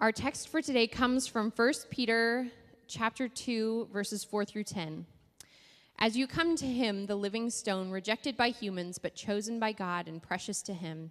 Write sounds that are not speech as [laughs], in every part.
Our text for today comes from 1 Peter chapter 2 verses 4 through 10. As you come to him, the living stone, rejected by humans but chosen by God and precious to him,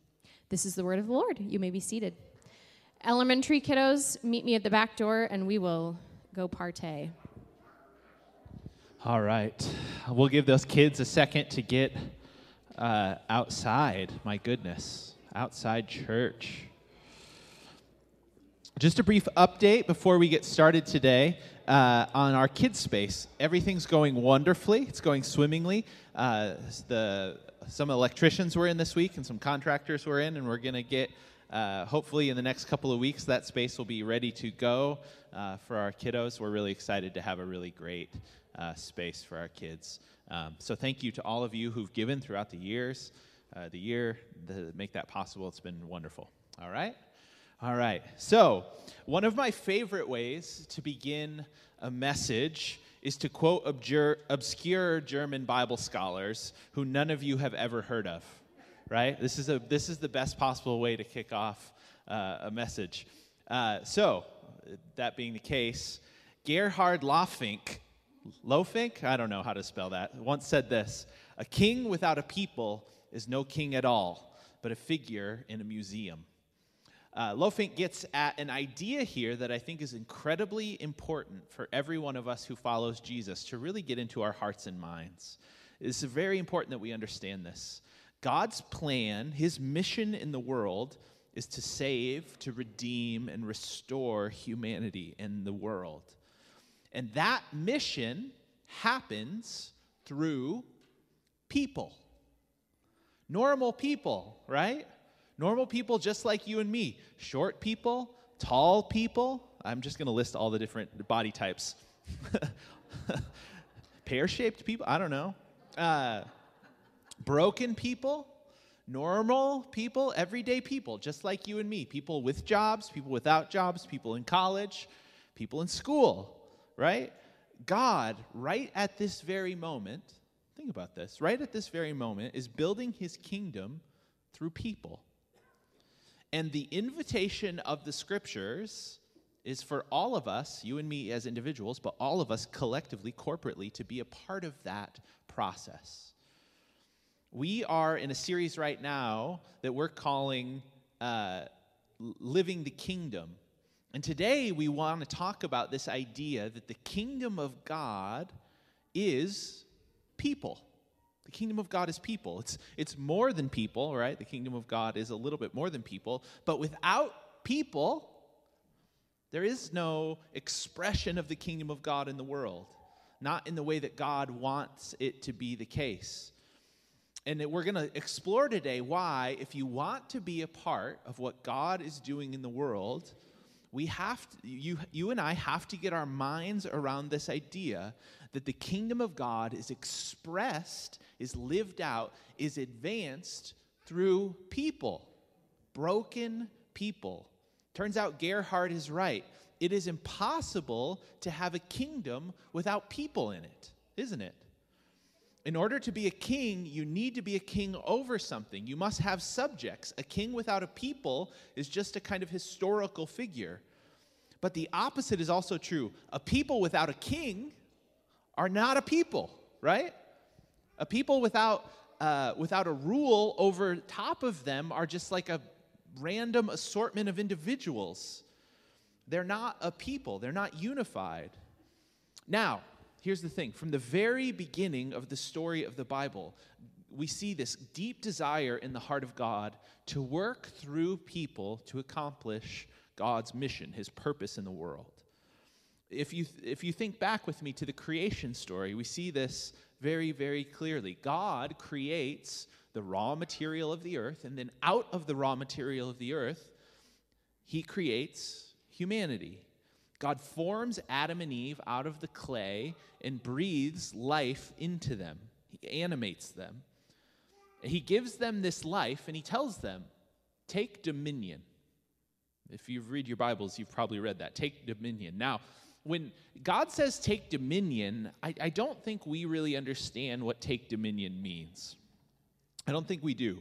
This is the word of the Lord. You may be seated. Elementary kiddos, meet me at the back door and we will go partay. All right. We'll give those kids a second to get uh, outside. My goodness. Outside church. Just a brief update before we get started today uh, on our kids space. Everything's going wonderfully. It's going swimmingly. Uh, the some electricians were in this week and some contractors were in, and we're going to get uh, hopefully in the next couple of weeks that space will be ready to go uh, for our kiddos. We're really excited to have a really great uh, space for our kids. Um, so thank you to all of you who've given throughout the years, uh, the year to make that possible. It's been wonderful. All right? All right. So, one of my favorite ways to begin a message is to quote obscure, obscure German Bible scholars who none of you have ever heard of. Right? This is, a, this is the best possible way to kick off uh, a message. Uh, so, that being the case, Gerhard Loffink Lohfink, I don't know how to spell that, once said this A king without a people is no king at all, but a figure in a museum. Uh, Lohfink gets at an idea here that I think is incredibly important for every one of us who follows Jesus to really get into our hearts and minds. It's very important that we understand this. God's plan, his mission in the world, is to save, to redeem, and restore humanity in the world. And that mission happens through people. Normal people, right? Normal people just like you and me. Short people, tall people. I'm just going to list all the different body types. [laughs] Pear shaped people, I don't know. Uh, broken people, normal people, everyday people, just like you and me. People with jobs, people without jobs, people in college, people in school right? God, right at this very moment, think about this, right at this very moment, is building his kingdom through people. And the invitation of the scriptures is for all of us, you and me as individuals, but all of us collectively, corporately, to be a part of that process. We are in a series right now that we're calling uh, Living the Kingdom. And today we want to talk about this idea that the kingdom of God is people. The kingdom of God is people. It's, it's more than people, right? The kingdom of God is a little bit more than people. But without people, there is no expression of the kingdom of God in the world, not in the way that God wants it to be the case. And we're going to explore today why, if you want to be a part of what God is doing in the world, we have to, you, you and I have to get our minds around this idea that the kingdom of God is expressed, is lived out, is advanced through people, broken people. Turns out Gerhard is right. It is impossible to have a kingdom without people in it, isn't it? In order to be a king, you need to be a king over something. You must have subjects. A king without a people is just a kind of historical figure. But the opposite is also true. A people without a king are not a people, right? A people without, uh, without a rule over top of them are just like a random assortment of individuals. they're not a people, they're not unified. Now, here's the thing from the very beginning of the story of the Bible, we see this deep desire in the heart of God to work through people to accomplish God's mission, his purpose in the world. If you, if you think back with me to the creation story, we see this very, very clearly. God creates the raw material of the earth, and then out of the raw material of the earth, he creates humanity. God forms Adam and Eve out of the clay and breathes life into them, he animates them. He gives them this life and he tells them, Take dominion. If you read your Bibles, you've probably read that. Take dominion. Now, when God says take dominion, I, I, don't think we really understand what take dominion means. I don't think we do.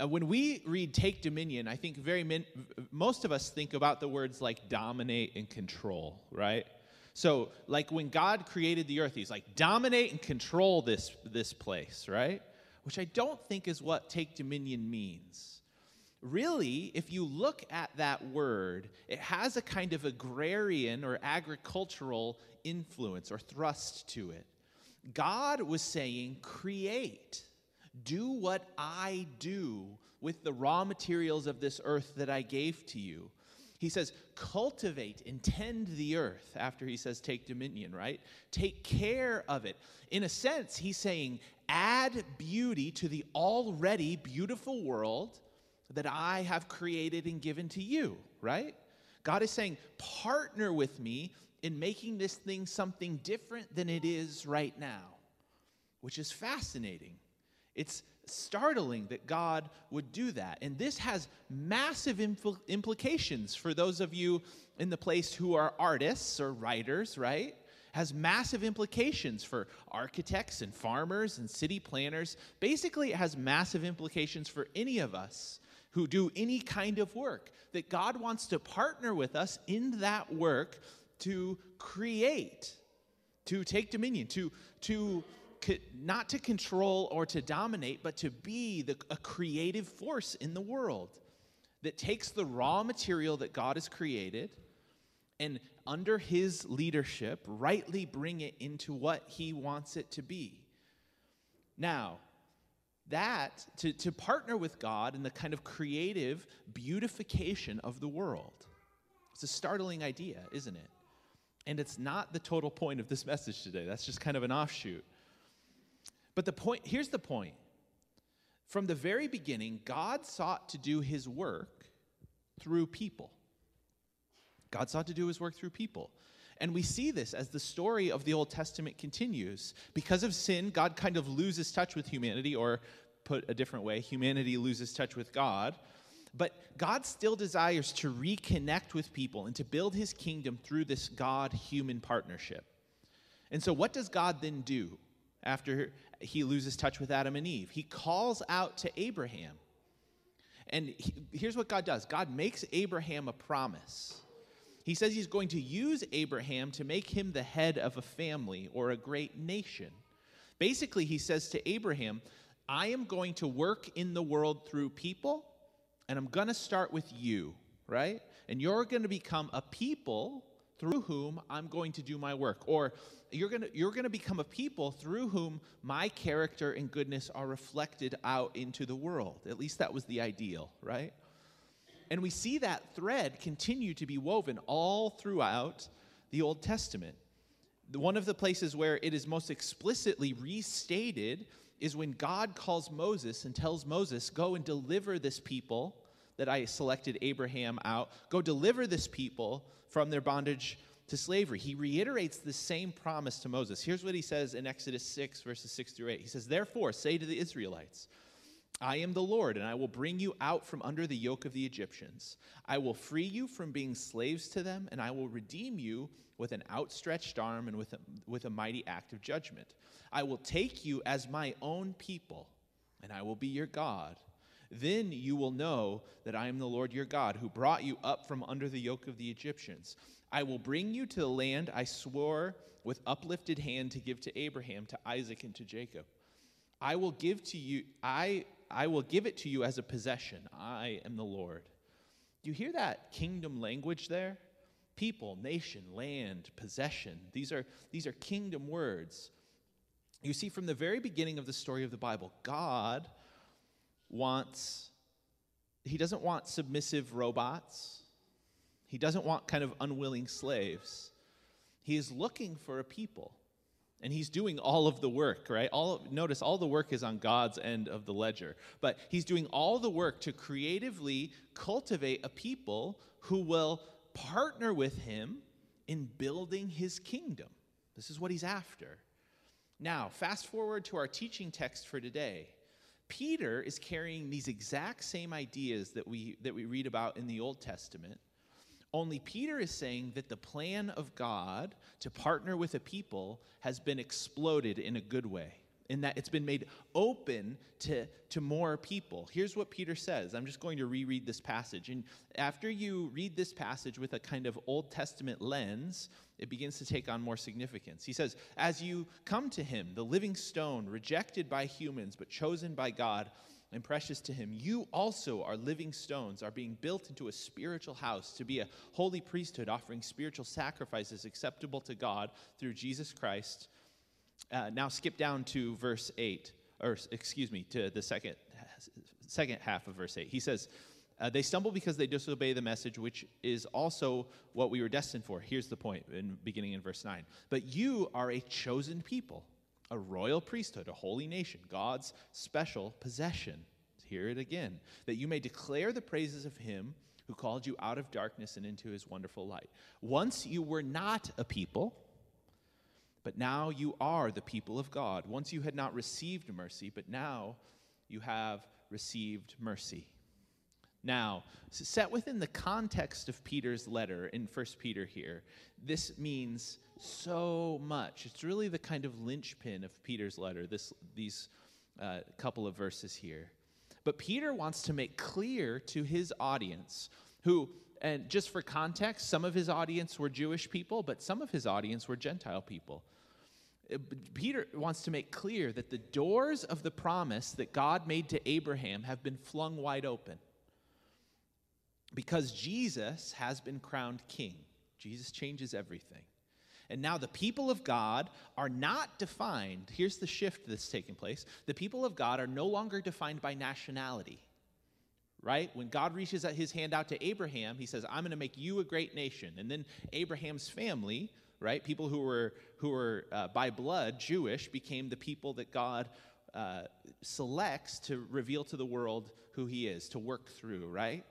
Uh, when we read take dominion, I think very min- most of us think about the words like dominate and control, right? So, like when God created the earth, he's like dominate and control this this place, right? Which I don't think is what take dominion means really, if you look at that word, it has a kind of agrarian or agricultural influence or thrust to it. God was saying, create, do what I do with the raw materials of this earth that I gave to you. He says, cultivate and tend the earth after he says, take dominion, right? Take care of it. In a sense, he's saying, add beauty to the already beautiful world that I have created and given to you, right? God is saying, partner with me in making this thing something different than it is right now, which is fascinating. It's startling that God would do that. And this has massive impl- implications for those of you in the place who are artists or writers, right? Has massive implications for architects and farmers and city planners. Basically, it has massive implications for any of us who do any kind of work, that God wants to partner with us in that work to create, to take dominion, to, to not to control or to dominate, but to be the, a creative force in the world that takes the raw material that God has created and under his leadership rightly bring it into what he wants it to be. Now, that, to, to partner with God in the kind of creative beautification of the world. It's a startling idea, isn't it? And it's not the total point of this message today. That's just kind of an offshoot. But the point, here's the point. From the very beginning, God sought to do his work through people. God sought to do his work through people. And we see this as the story of the Old Testament continues. Because of sin, God kind of loses touch with humanity, or put a different way, humanity loses touch with God. But God still desires to reconnect with people and to build his kingdom through this God human partnership. And so, what does God then do after he loses touch with Adam and Eve? He calls out to Abraham. And he, here's what God does God makes Abraham a promise. He says he's going to use Abraham to make him the head of a family or a great nation. Basically, he says to Abraham, I am going to work in the world through people, and I'm going to start with you, right? And you're going to become a people through whom I'm going to do my work. Or you're going to, you're going to become a people through whom my character and goodness are reflected out into the world. At least that was the ideal, right? And we see that thread continue to be woven all throughout the Old Testament. One of the places where it is most explicitly restated is when God calls Moses and tells Moses, Go and deliver this people that I selected Abraham out, go deliver this people from their bondage to slavery. He reiterates the same promise to Moses. Here's what he says in Exodus 6, verses 6 through 8. He says, Therefore, say to the Israelites, I am the Lord, and I will bring you out from under the yoke of the Egyptians. I will free you from being slaves to them, and I will redeem you with an outstretched arm and with a, with a mighty act of judgment. I will take you as my own people, and I will be your God. Then you will know that I am the Lord your God, who brought you up from under the yoke of the Egyptians. I will bring you to the land I swore with uplifted hand to give to Abraham, to Isaac, and to Jacob. I will give to you, I I will give it to you as a possession. I am the Lord. Do you hear that kingdom language there? people, nation, land, possession. These are, these are kingdom words. You see, from the very beginning of the story of the Bible, God wants, He doesn't want submissive robots, He doesn't want kind of unwilling slaves. He is looking for a people. And he's doing all of the work, right? All notice all the work is on God's end of the ledger. But he's doing all the work to creatively cultivate a people who will partner with him in building his kingdom. This is what he's after. Now, fast forward to our teaching text for today. Peter is carrying these exact same ideas that we, that we read about in the Old Testament. Only Peter is saying that the plan of God to partner with a people has been exploded in a good way in that it's been made open to, to more people. Here's what Peter says. I'm just going to reread this passage. And after you read this passage with a kind of Old Testament lens, it begins to take on more significance. He says, As you come to him, the living stone, rejected by humans, but chosen by God and precious to him, you also are living stones, are being built into a spiritual house to be a holy priesthood, offering spiritual sacrifices acceptable to God through Jesus Christ uh, now skip down to verse 8, or excuse me, to the second, second half of verse 8. He says, uh, They stumble because they disobey the message, which is also what we were destined for. Here's the point, in, beginning in verse 9. But you are a chosen people, a royal priesthood, a holy nation, God's special possession. Hear it again, that you may declare the praises of him who called you out of darkness and into his wonderful light. Once you were not a people, but now you are the people of God. Once you had not received mercy, but now you have received mercy. Now, set within the context of Peter's letter in 1 Peter here, this means so much. It's really the kind of linchpin of Peter's letter, this, these uh, couple of verses here. But Peter wants to make clear to his audience, who, and just for context, some of his audience were Jewish people, but some of his audience were Gentile people. Uh, Peter wants to make clear that the doors of the promise that God made to Abraham have been flung wide open because Jesus has been crowned king. Jesus changes everything. And now the people of God are not defined. Here's the shift that's taking place. The people of God are no longer defined by nationality. Right? When God reaches his hand out to Abraham, he says, I'm going to make you a great nation. And then Abraham's family right? People who were, who were uh, by blood Jewish became the people that God uh, selects to reveal to the world who he is, to work through, right?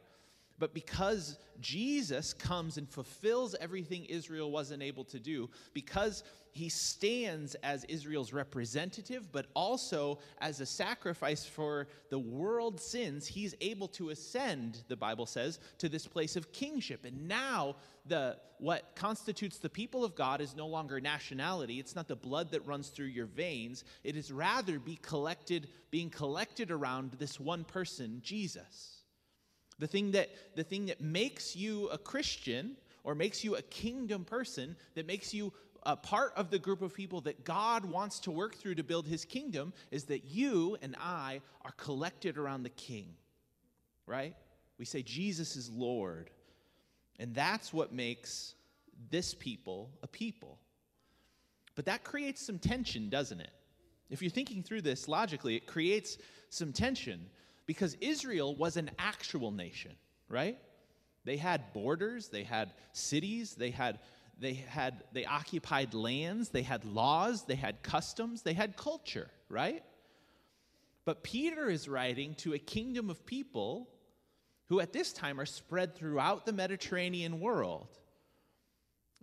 But because Jesus comes and fulfills everything Israel wasn't able to do, because he stands as Israel's representative, but also as a sacrifice for the world's sins, he's able to ascend, the Bible says, to this place of kingship. And now the what constitutes the people of God is no longer nationality. It's not the blood that runs through your veins. It is rather be collected, being collected around this one person, Jesus. The thing that, the thing that makes you a Christian or makes you a kingdom person, that makes you a part of the group of people that God wants to work through to build his kingdom, is that you and I are collected around the king, right? We say Jesus is Lord. And that's what makes this people a people. But that creates some tension, doesn't it? If you're thinking through this logically, it creates some tension because Israel was an actual nation, right? They had borders, they had cities, they had they had they occupied lands, they had laws, they had customs, they had culture, right? But Peter is writing to a kingdom of people who at this time are spread throughout the Mediterranean world.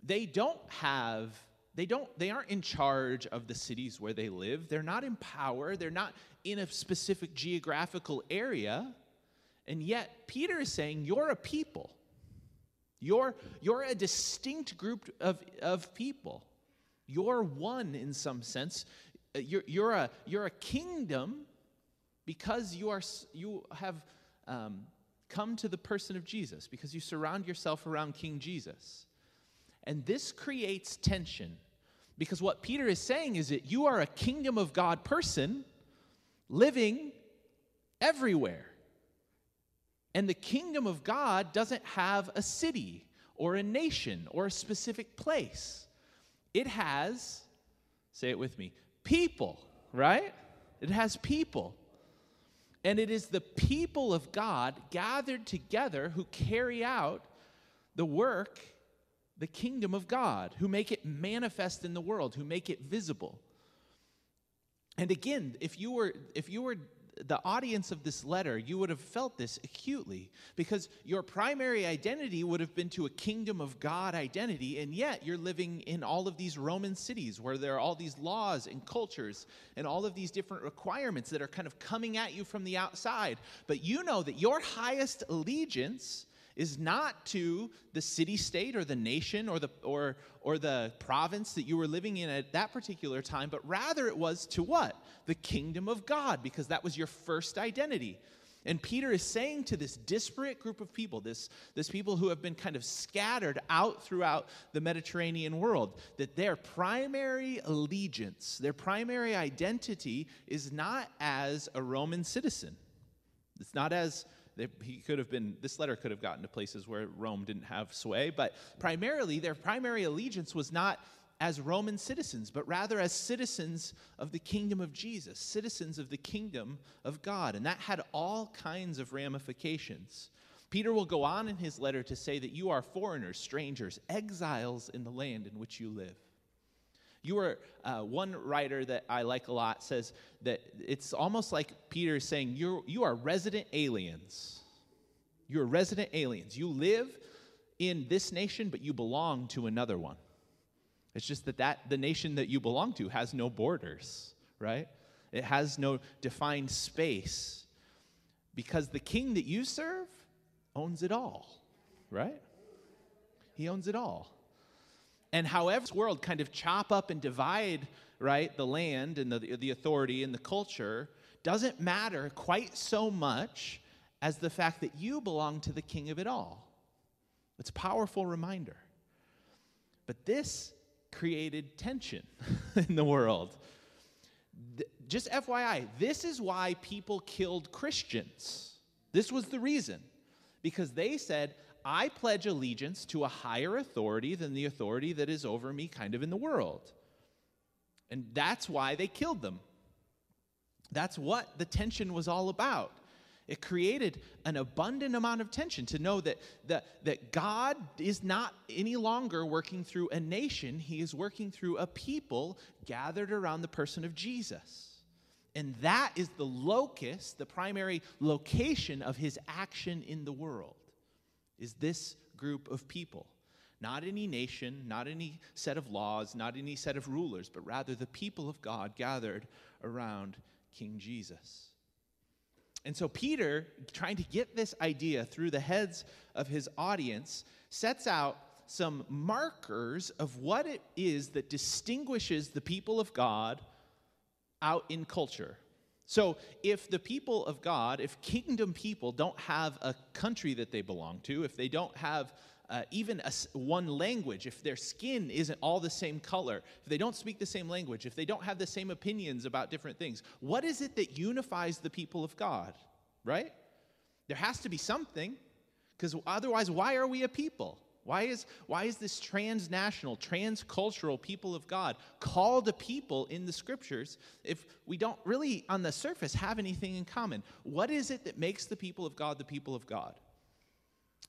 They don't have they don't they aren't in charge of the cities where they live. They're not in power. They're not in a specific geographical area. And yet Peter is saying you're a people. You're you're a distinct group of, of people. You're one in some sense. You're, you're, a, you're a kingdom because you, are, you have um, come to the person of Jesus, because you surround yourself around King Jesus. And this creates tension because what Peter is saying is that you are a kingdom of God person living everywhere. And the kingdom of God doesn't have a city or a nation or a specific place. It has, say it with me, people, right? It has people. And it is the people of God gathered together who carry out the work, the kingdom of God, who make it manifest in the world, who make it visible. And again, if you were if you were the audience of this letter, you would have felt this acutely because your primary identity would have been to a kingdom of God identity, and yet you're living in all of these Roman cities where there are all these laws and cultures and all of these different requirements that are kind of coming at you from the outside. But you know that your highest allegiance is not to the city state or the nation or the or or the province that you were living in at that particular time but rather it was to what? The kingdom of god because that was your first identity. And peter is saying to this disparate group of people this, this people who have been kind of scattered out throughout the mediterranean world that their primary allegiance their primary identity is not as a roman citizen. It's not as he could have been, this letter could have gotten to places where Rome didn't have sway, but primarily their primary allegiance was not as Roman citizens, but rather as citizens of the kingdom of Jesus, citizens of the kingdom of God. And that had all kinds of ramifications. Peter will go on in his letter to say that you are foreigners, strangers, exiles in the land in which you live. You are, uh, one writer that I like a lot says that it's almost like Peter is saying, you're, you are resident aliens. You're resident aliens. You live in this nation, but you belong to another one. It's just that, that the nation that you belong to has no borders, right? It has no defined space because the king that you serve owns it all, right? He owns it all. And however this world kind of chop up and divide, right, the land and the, the authority and the culture doesn't matter quite so much as the fact that you belong to the king of it all. It's a powerful reminder. But this created tension [laughs] in the world. Just FYI, this is why people killed Christians. This was the reason. Because they said, I pledge allegiance to a higher authority than the authority that is over me, kind of in the world. And that's why they killed them. That's what the tension was all about. It created an abundant amount of tension to know that, that, that God is not any longer working through a nation, He is working through a people gathered around the person of Jesus. And that is the locus, the primary location of His action in the world is this group of people. Not any nation, not any set of laws, not any set of rulers, but rather the people of God gathered around King Jesus. And so Peter, trying to get this idea through the heads of his audience, sets out some markers of what it is that distinguishes the people of God out in culture. So, if the people of God, if kingdom people don't have a country that they belong to, if they don't have uh, even a, one language, if their skin isn't all the same color, if they don't speak the same language, if they don't have the same opinions about different things, what is it that unifies the people of God, right? There has to be something, because otherwise, why are we a people? Why is, why is this transnational, transcultural people of God called a people in the scriptures if we don't really, on the surface, have anything in common? What is it that makes the people of God the people of God?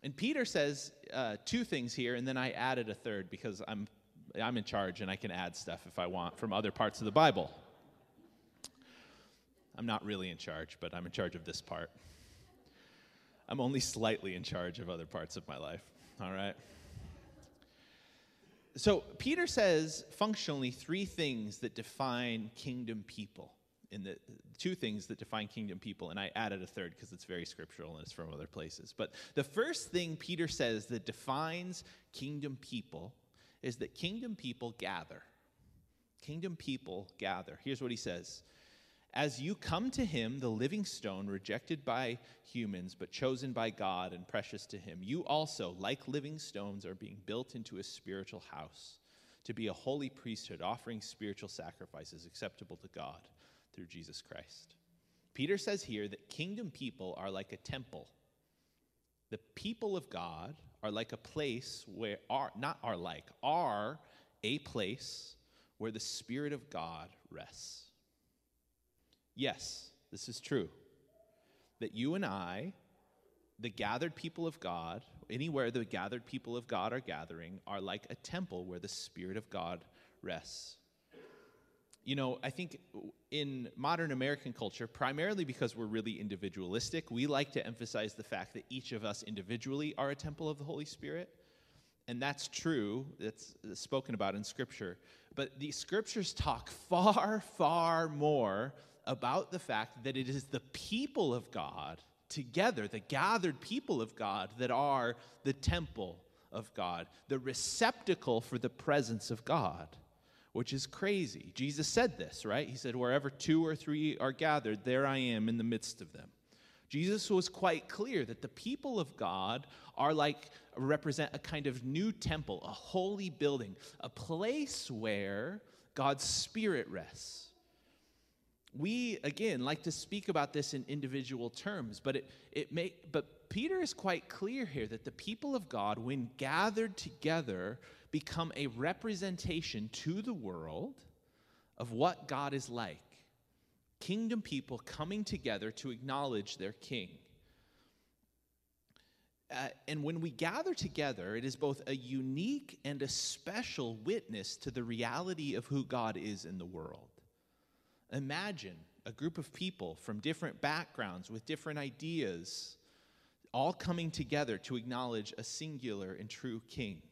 And Peter says uh, two things here, and then I added a third because I'm, I'm in charge and I can add stuff if I want from other parts of the Bible. I'm not really in charge, but I'm in charge of this part. I'm only slightly in charge of other parts of my life. All right? So, Peter says functionally three things that define kingdom people. In the two things that define kingdom people, and I added a third because it's very scriptural and it's from other places. But the first thing Peter says that defines kingdom people is that kingdom people gather. Kingdom people gather. Here's what he says as you come to him, the living stone, rejected by humans, but chosen by God and precious to him, you also, like living stones, are being built into a spiritual house to be a holy priesthood, offering spiritual sacrifices acceptable to God through Jesus Christ. Peter says here that kingdom people are like a temple. The people of God are like a place where are not are like are a place where the spirit of God rests. Yes, this is true. That you and I, the gathered people of God, anywhere the gathered people of God are gathering, are like a temple where the spirit of God rests. You know, I think in modern American culture, primarily because we're really individualistic, we like to emphasize the fact that each of us individually are a temple of the Holy Spirit. And that's true, that's spoken about in Scripture. But the Scriptures talk far, far more about the fact that it is the people of God together, the gathered people of God, that are the temple of God, the receptacle for the presence of God which is crazy. Jesus said this, right? He said, Wherever two or three are gathered, there I am in the midst of them. Jesus was quite clear that the people of God are like, represent a kind of new temple, a holy building, a place where God's Spirit rests. We, again, like to speak about this in individual terms, but it, it may, but Peter is quite clear here that the people of God, when gathered together, become a representation to the world of what God is like. Kingdom people coming together to acknowledge their king. Uh, and when we gather together, it is both a unique and a special witness to the reality of who God is in the world. Imagine a group of people from different backgrounds with different ideas all coming together to acknowledge a singular and true king.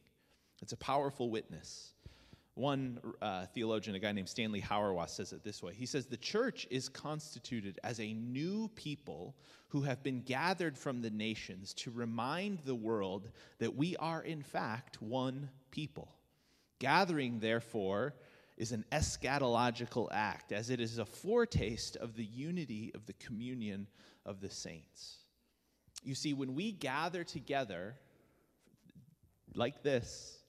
It's a powerful witness. One uh, theologian, a guy named Stanley Hauerwas, says it this way He says, The church is constituted as a new people who have been gathered from the nations to remind the world that we are, in fact, one people. Gathering, therefore, is an eschatological act, as it is a foretaste of the unity of the communion of the saints. You see, when we gather together like this,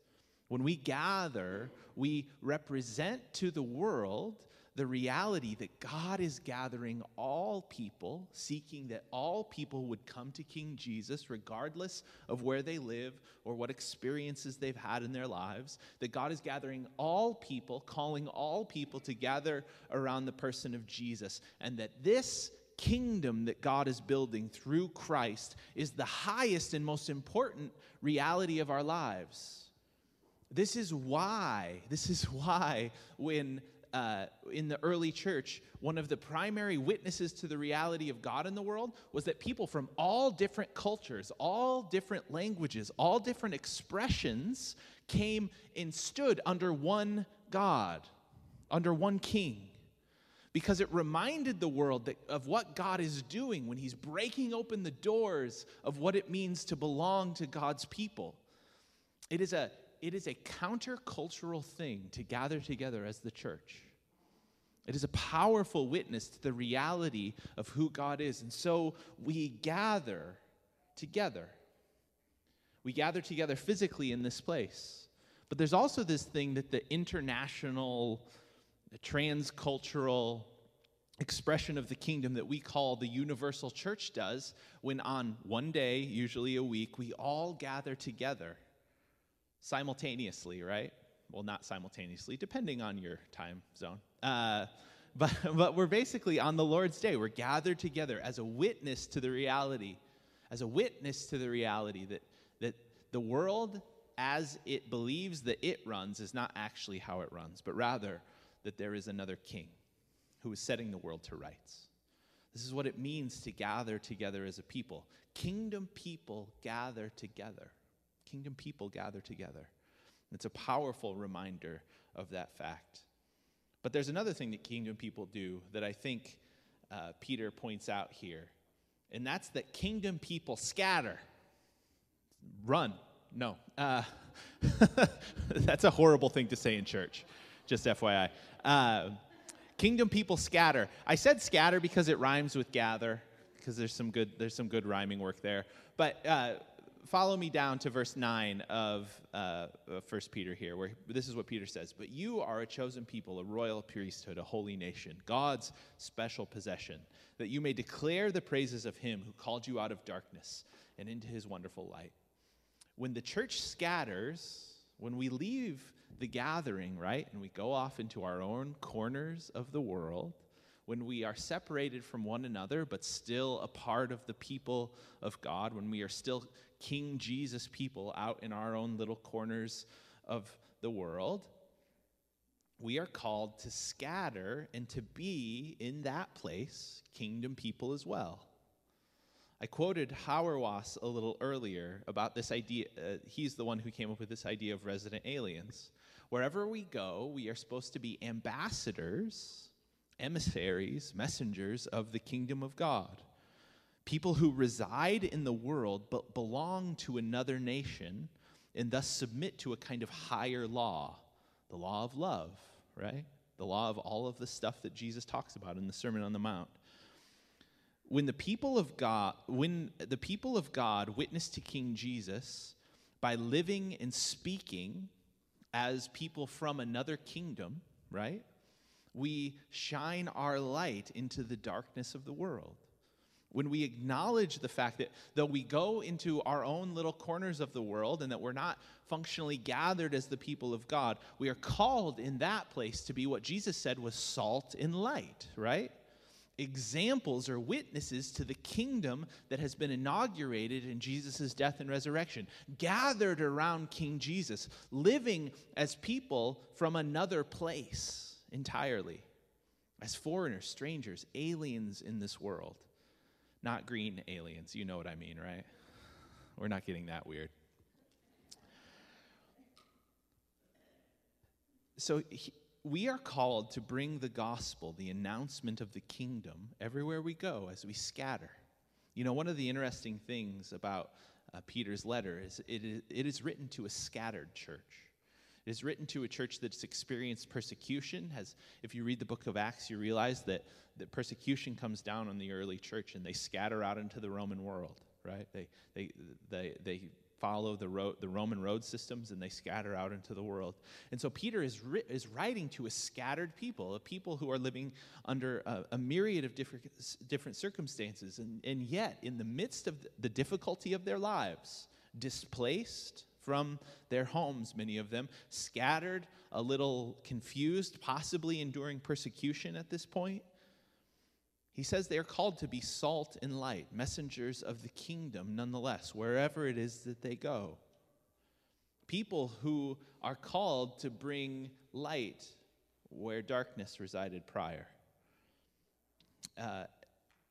when we gather, we represent to the world the reality that God is gathering all people, seeking that all people would come to King Jesus, regardless of where they live or what experiences they've had in their lives. That God is gathering all people, calling all people to gather around the person of Jesus. And that this kingdom that God is building through Christ is the highest and most important reality of our lives. This is why, this is why when uh, in the early church, one of the primary witnesses to the reality of God in the world was that people from all different cultures, all different languages, all different expressions came and stood under one God, under one king. Because it reminded the world that, of what God is doing when He's breaking open the doors of what it means to belong to God's people. It is a it is a countercultural thing to gather together as the church. It is a powerful witness to the reality of who God is. And so we gather together. We gather together physically in this place. But there's also this thing that the international, the transcultural expression of the kingdom that we call the universal church does when on one day, usually a week, we all gather together simultaneously, right? Well, not simultaneously, depending on your time zone. Uh, [laughs] but, but we're basically on the Lord's Day. We're gathered together as a witness to the reality, as a witness to the reality that, that the world as it believes that it runs is not actually how it runs, but rather that there is another king who is setting the world to rights. This is what it means to gather together as a people. Kingdom people gather together kingdom people gather together. It's a powerful reminder of that fact. But there's another thing that kingdom people do that I think uh, Peter points out here, and that's that kingdom people scatter. Run. No. Uh, [laughs] that's a horrible thing to say in church, just FYI. Uh, kingdom people scatter. I said scatter because it rhymes with gather, because there's some good there's some good rhyming work there. But uh, follow me down to verse 9 of uh, 1 Peter here, where this is what Peter says But you are a chosen people, a royal priesthood, a holy nation, God's special possession, that you may declare the praises of him who called you out of darkness and into his wonderful light. when the church scatters, when we leave the gathering, right, and we go off into our own corners of the world, when we are separated from one another but still a part of the people of God, when we are still King Jesus people out in our own little corners of the world, we are called to scatter and to be in that place kingdom people as well. I quoted Hauerwas a little earlier about this idea. Uh, he's the one who came up with this idea of resident aliens. Wherever we go, we are supposed to be ambassadors, emissaries, messengers of the kingdom of God. People who reside in the world but belong to another nation and thus submit to a kind of higher law, the law of love, right? The law of all of the stuff that Jesus talks about in the Sermon on the Mount when the people of God, when the people of God witness to King Jesus by living and speaking as people from another kingdom, right? We shine our light into the darkness of the world. When we acknowledge the fact that though we go into our own little corners of the world and that we're not functionally gathered as the people of God, we are called in that place to be what Jesus said was salt and light, right? examples or witnesses to the kingdom that has been inaugurated in Jesus' death and resurrection, gathered around King Jesus, living as people from another place entirely, as foreigners, strangers, aliens in this world. Not green aliens, you know what I mean, right? We're not getting that weird. So, he, we are called to bring the gospel, the announcement of the kingdom, everywhere we go as we scatter. You know, one of the interesting things about uh, Peter's letter is it, is it is written to a scattered church. It is written to a church that's experienced persecution. Has, if you read the book of Acts, you realize that, that persecution comes down on the early church and they scatter out into the Roman world, right? They, they, they, they follow the, road, the Roman road systems and they scatter out into the world. And so Peter is, ri- is writing to a scattered people, a people who are living under a, a myriad of different, different circumstances. And, and yet, in the midst of the difficulty of their lives, displaced from their homes, many of them, scattered, a little confused, possibly enduring persecution at this point he says they are called to be salt and light, messengers of the kingdom nonetheless, wherever it is that they go. People who are called to bring light where darkness resided prior. Uh,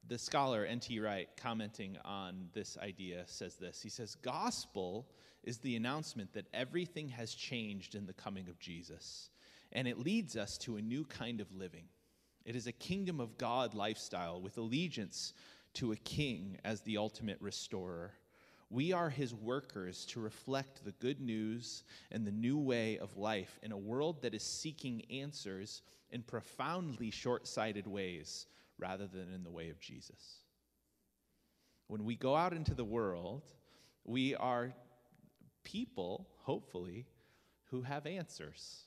the scholar N.T. Wright, commenting on this idea, says this. He says, Gospel is the announcement that everything has changed in the coming of Jesus, and it leads us to a new kind of living. It is a kingdom of God lifestyle with allegiance to a king as the ultimate restorer. We are his workers to reflect the good news and the new way of life in a world that is seeking answers in profoundly short sighted ways rather than in the way of Jesus. When we go out into the world, we are people, hopefully, who have answers.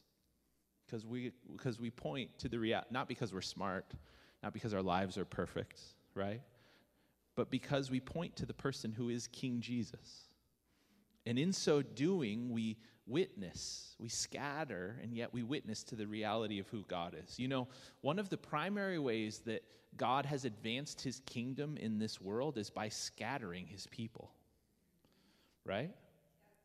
Because we because we point to the reality not because we're smart not because our lives are perfect right? But because we point to the person who is king jesus. And in so doing we witness we scatter and yet we witness to the reality of who god is. You know one of the primary ways that god has advanced his kingdom in this world is by scattering his people right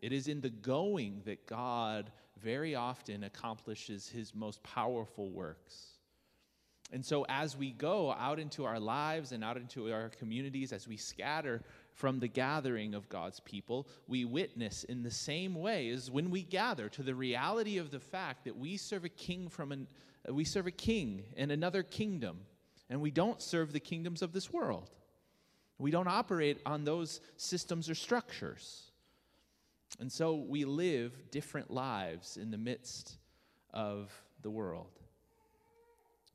it is in the going that God very often accomplishes his most powerful works. And so, as we go out into our lives and out into our communities, as we scatter from the gathering of God's people, we witness in the same way as when we gather to the reality of the fact that we serve a king from an, we serve a king in another kingdom, and we don't serve the kingdoms of this world. We don't operate on those systems or structures. And so we live different lives in the midst of the world.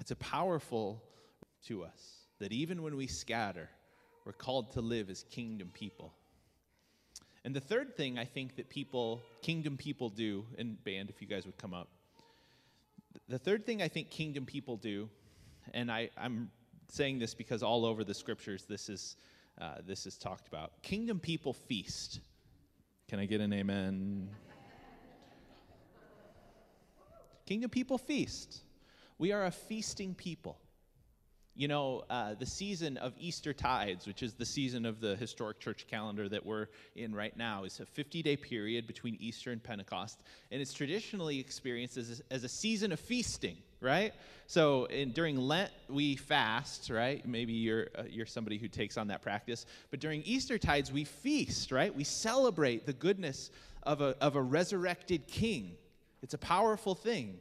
It's a powerful to us that even when we scatter, we're called to live as kingdom people. And the third thing I think that people, kingdom people do, and band, if you guys would come up. The third thing I think kingdom people do, and I, I'm saying this because all over the scriptures this is, uh, this is talked about. Kingdom people feast. Can I get an amen? Kingdom people feast. We are a feasting people. You know, uh, the season of Easter tides, which is the season of the historic church calendar that we're in right now, is a 50 day period between Easter and Pentecost. And it's traditionally experienced as a, as a season of feasting, right? So in, during Lent, we fast, right? Maybe you're, uh, you're somebody who takes on that practice. But during Easter tides, we feast, right? We celebrate the goodness of a, of a resurrected king. It's a powerful thing.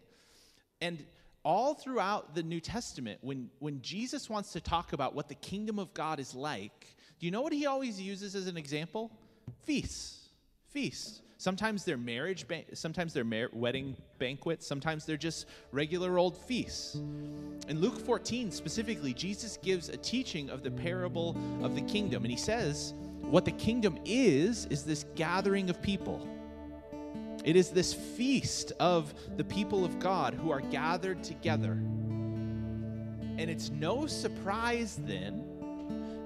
And all throughout the New Testament, when, when Jesus wants to talk about what the kingdom of God is like, do you know what he always uses as an example? Feasts. Feasts. Sometimes they're marriage, ban- sometimes they're mar- wedding banquets, sometimes they're just regular old feasts. In Luke 14 specifically, Jesus gives a teaching of the parable of the kingdom, and he says, what the kingdom is, is this gathering of people it is this feast of the people of God who are gathered together. And it's no surprise then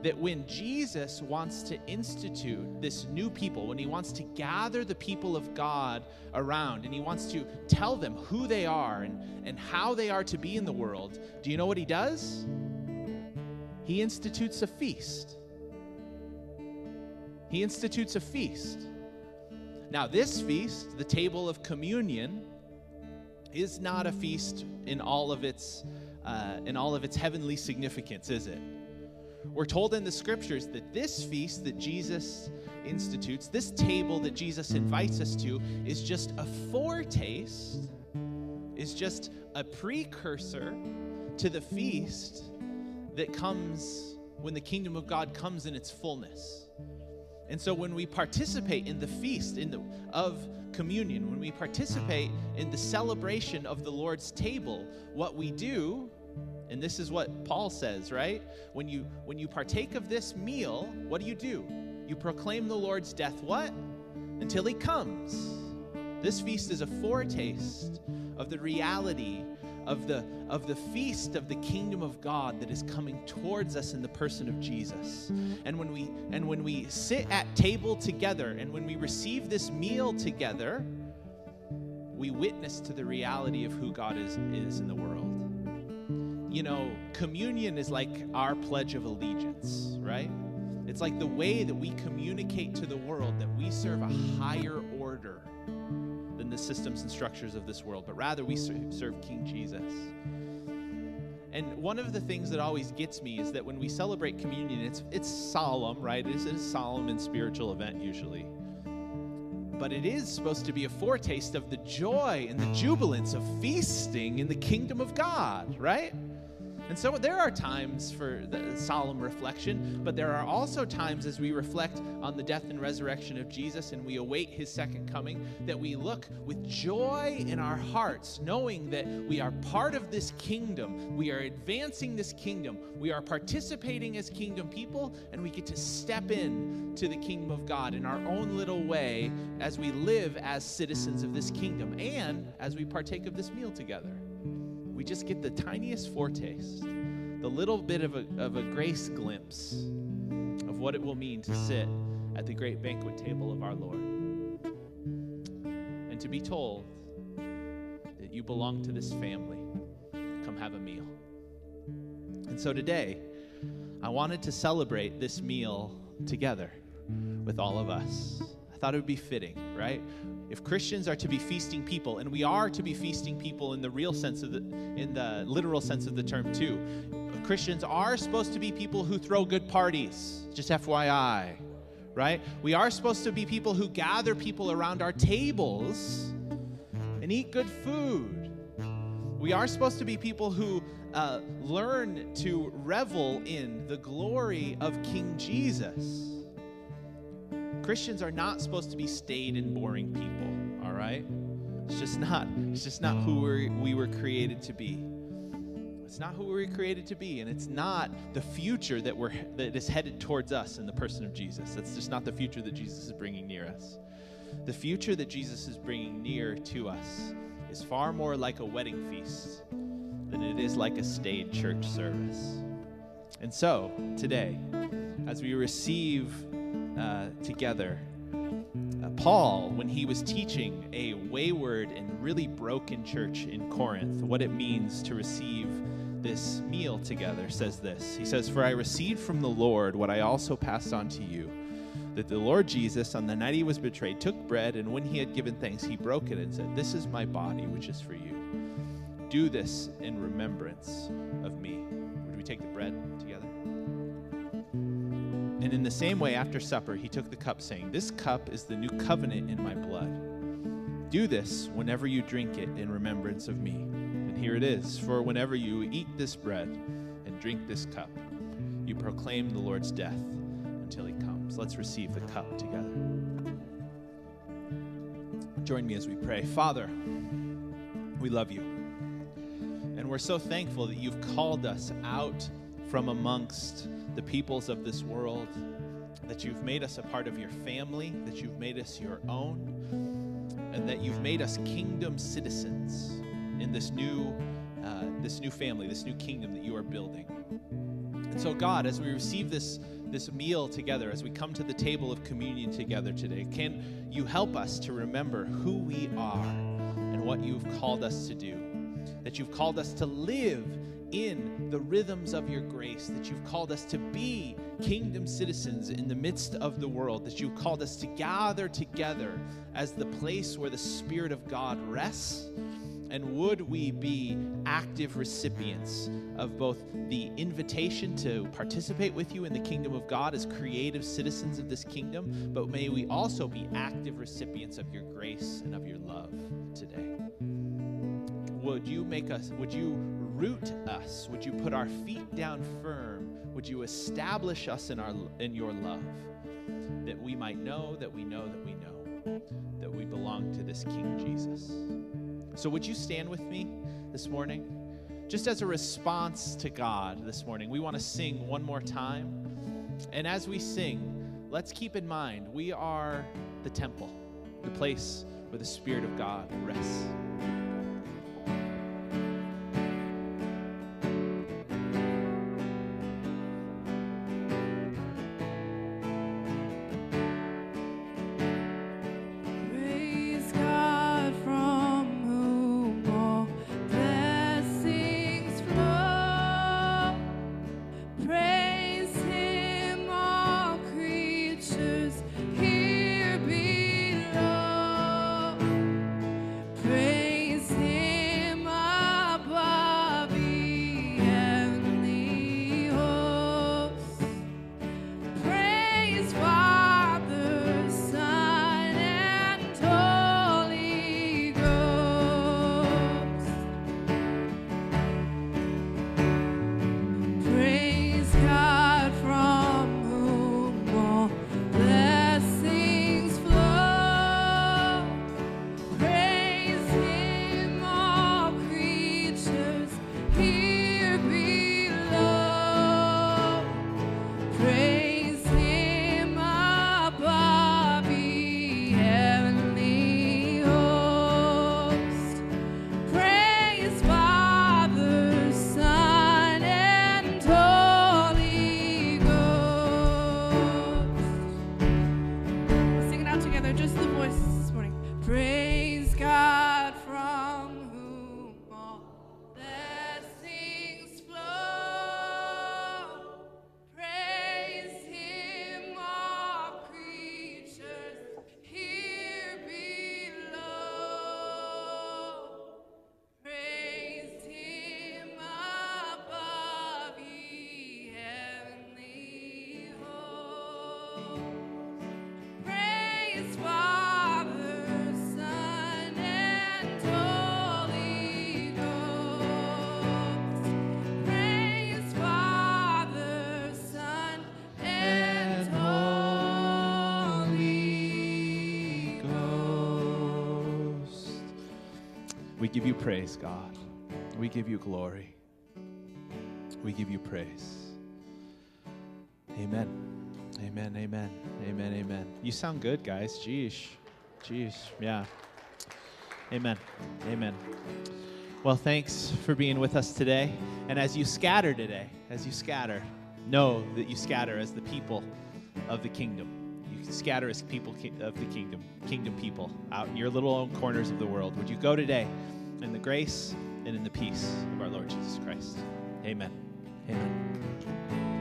that when Jesus wants to institute this new people, when he wants to gather the people of God around and he wants to tell them who they are and, and how they are to be in the world, do you know what he does? He institutes a feast. He institutes a feast. Now, this feast, the table of communion, is not a feast in all of its uh, in all of its heavenly significance, is it? We're told in the scriptures that this feast that Jesus institutes, this table that Jesus invites us to, is just a foretaste, is just a precursor to the feast that comes when the kingdom of God comes in its fullness. And so when we participate in the feast in the, of communion, when we participate in the celebration of the Lord's table, what we do, and this is what Paul says, right? When you when you partake of this meal, what do you do? You proclaim the Lord's death what? Until he comes. This feast is a foretaste of the reality of the, of the feast of the kingdom of God that is coming towards us in the person of Jesus. And when we and when we sit at table together and when we receive this meal together, we witness to the reality of who God is, is in the world. You know, communion is like our pledge of allegiance, right? It's like the way that we communicate to the world that we serve a higher order the systems and structures of this world, but rather we serve King Jesus. And one of the things that always gets me is that when we celebrate communion, it's, it's solemn, right? It is a solemn and spiritual event usually. But it is supposed to be a foretaste of the joy and the jubilance of feasting in the kingdom of God, right? And so there are times for the solemn reflection, but there are also times as we reflect on the death and resurrection of Jesus and we await his second coming that we look with joy in our hearts, knowing that we are part of this kingdom. We are advancing this kingdom. We are participating as kingdom people, and we get to step in to the kingdom of God in our own little way as we live as citizens of this kingdom and as we partake of this meal together we just get the tiniest foretaste, the little bit of a, of a grace glimpse of what it will mean to sit at the great banquet table of our Lord. And to be told that you belong to this family, come have a meal. And so today, I wanted to celebrate this meal together with all of us. Thought it would be fitting, right? if Christians are to be feasting people, and we are to be feasting people in the real sense of the, in the literal sense of the term too, Christians are supposed to be people who throw good parties. Just FYI, right? We are supposed to be people who gather people around our tables and eat good food. We are supposed to be people who uh, learn to revel in the glory of King Jesus. Christians are not supposed to be staid and boring people, all right? It's just not. It's just not who we're, we were created to be. It's not who we were created to be, and it's not the future that we're that is headed towards us in the person of Jesus. That's just not the future that Jesus is bringing near us. The future that Jesus is bringing near to us is far more like a wedding feast than it is like a staid church service. And so, today, as we receive uh, together. Uh, Paul, when he was teaching a wayward and really broken church in Corinth, what it means to receive this meal together, says this. He says, For I received from the Lord what I also passed on to you that the Lord Jesus, on the night he was betrayed, took bread, and when he had given thanks, he broke it and said, This is my body, which is for you. Do this in remembrance of me. Would we take the bread? And in the same way, after supper, he took the cup, saying, This cup is the new covenant in my blood. Do this whenever you drink it in remembrance of me. And here it is For whenever you eat this bread and drink this cup, you proclaim the Lord's death until he comes. Let's receive the cup together. Join me as we pray. Father, we love you. And we're so thankful that you've called us out from amongst the peoples of this world, that you've made us a part of your family, that you've made us your own, and that you've made us kingdom citizens in this new, uh, this new family, this new kingdom that you are building. And so, God, as we receive this, this meal together, as we come to the table of communion together today, can you help us to remember who we are and what you've called us to do? That you've called us to live in the rhythms of your grace, that you've called us to be kingdom citizens in the midst of the world, that you've called us to gather together as the place where the Spirit of God rests. And would we be active recipients of both the invitation to participate with you in the kingdom of God as creative citizens of this kingdom, but may we also be active recipients of your grace and of your love today. Would you make us, would you root us? Would you put our feet down firm? Would you establish us in, our, in your love? That we might know that we know that we know that we belong to this King Jesus. So, would you stand with me this morning? Just as a response to God this morning, we want to sing one more time. And as we sing, let's keep in mind we are the temple, the place where the Spirit of God rests. Give you praise, God. We give you glory. We give you praise. Amen. Amen. Amen. Amen. Amen. You sound good, guys. Jeesh. Jeesh. Yeah. Amen. Amen. Well, thanks for being with us today. And as you scatter today, as you scatter, know that you scatter as the people of the kingdom. You scatter as people of the kingdom, kingdom people out in your little own corners of the world. Would you go today in the grace and in the peace of our Lord Jesus Christ? Amen. Amen.